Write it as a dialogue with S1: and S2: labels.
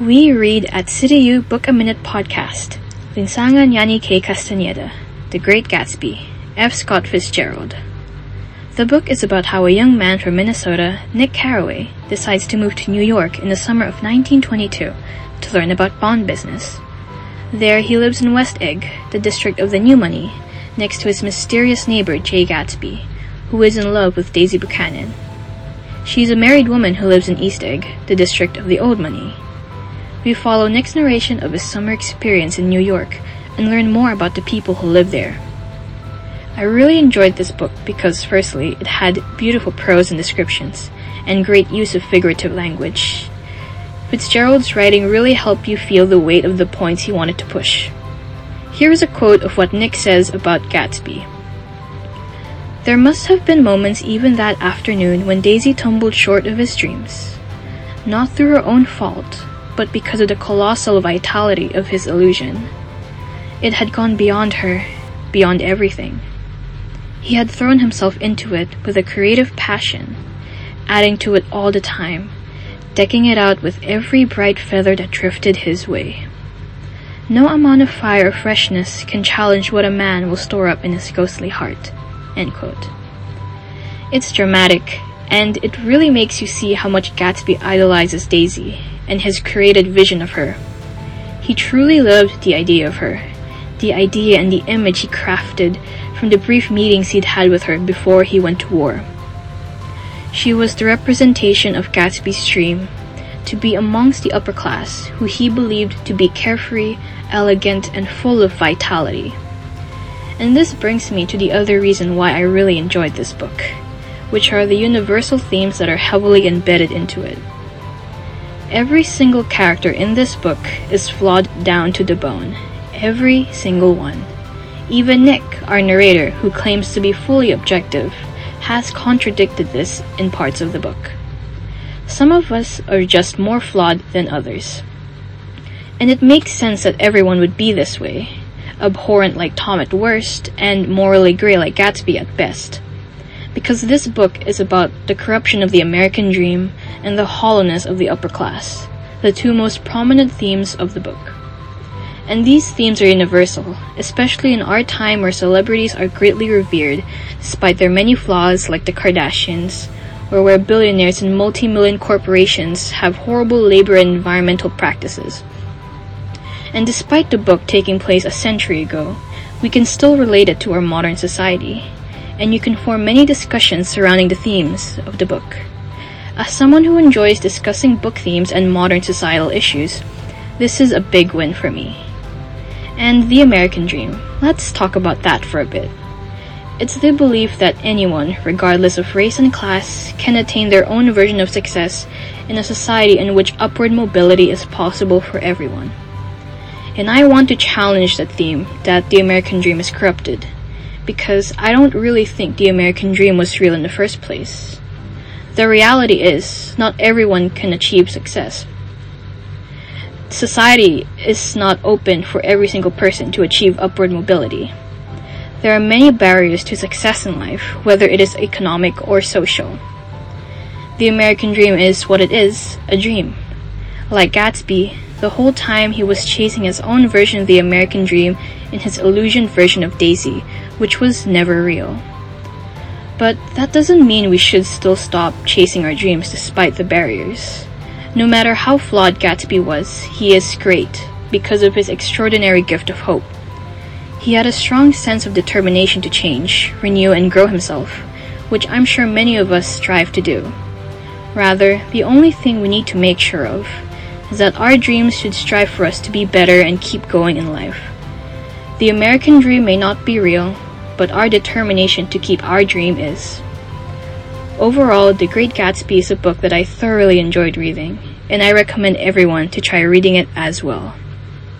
S1: We read at CityU Book a Minute podcast. Linsangan Yani Kaye Castaneda, The Great Gatsby, F. Scott Fitzgerald. The book is about how a young man from Minnesota, Nick Carraway, decides to move to New York in the summer of 1922 to learn about bond business. There he lives in West Egg, the district of the New Money, next to his mysterious neighbor Jay Gatsby, who is in love with Daisy Buchanan. She's a married woman who lives in East Egg, the district of the Old Money. We follow Nick's narration of his summer experience in New York and learn more about the people who live there. I really enjoyed this book because, firstly, it had beautiful prose and descriptions, and great use of figurative language. Fitzgerald's writing really helped you feel the weight of the points he wanted to push. Here is a quote of what Nick says about Gatsby. There must have been moments even that afternoon when Daisy tumbled short of his dreams. Not through her own fault, but because of the colossal vitality of his illusion. It had gone beyond her, beyond everything. He had thrown himself into it with a creative passion, adding to it all the time, decking it out with every bright feather that drifted his way. No amount of fire or freshness can challenge what a man will store up in his ghostly heart. It's dramatic, and it really makes you see how much Gatsby idolizes Daisy and his created vision of her. He truly loved the idea of her, the idea and the image he crafted from the brief meetings he'd had with her before he went to war. She was the representation of Gatsby's dream to be amongst the upper class who he believed to be carefree, elegant, and full of vitality. And this brings me to the other reason why I really enjoyed this book, which are the universal themes that are heavily embedded into it. Every single character in this book is flawed down to the bone. Every single one. Even Nick, our narrator, who claims to be fully objective, has contradicted this in parts of the book. Some of us are just more flawed than others. And it makes sense that everyone would be this way abhorrent like Tom at worst, and morally grey like Gatsby at best. Because this book is about the corruption of the American dream and the hollowness of the upper class, the two most prominent themes of the book. And these themes are universal, especially in our time where celebrities are greatly revered despite their many flaws like the Kardashians, or where billionaires and multi-million corporations have horrible labor and environmental practices. And despite the book taking place a century ago, we can still relate it to our modern society, and you can form many discussions surrounding the themes of the book. As someone who enjoys discussing book themes and modern societal issues, this is a big win for me. And the American dream. Let's talk about that for a bit. It's the belief that anyone, regardless of race and class, can attain their own version of success in a society in which upward mobility is possible for everyone. And I want to challenge that theme that the American dream is corrupted, because I don't really think the American dream was real in the first place. The reality is, not everyone can achieve success society is not open for every single person to achieve upward mobility. There are many barriers to success in life, whether it is economic or social. The American dream is what it is, a dream. Like Gatsby, the whole time he was chasing his own version of the American dream in his illusioned version of Daisy, which was never real. But that doesn't mean we should still stop chasing our dreams despite the barriers. No matter how flawed Gatsby was, he is great because of his extraordinary gift of hope. He had a strong sense of determination to change, renew, and grow himself, which I'm sure many of us strive to do. Rather, the only thing we need to make sure of is that our dreams should strive for us to be better and keep going in life. The American dream may not be real, but our determination to keep our dream is. Overall, The Great Gatsby is a book that I thoroughly enjoyed reading, and I recommend everyone to try reading it as well.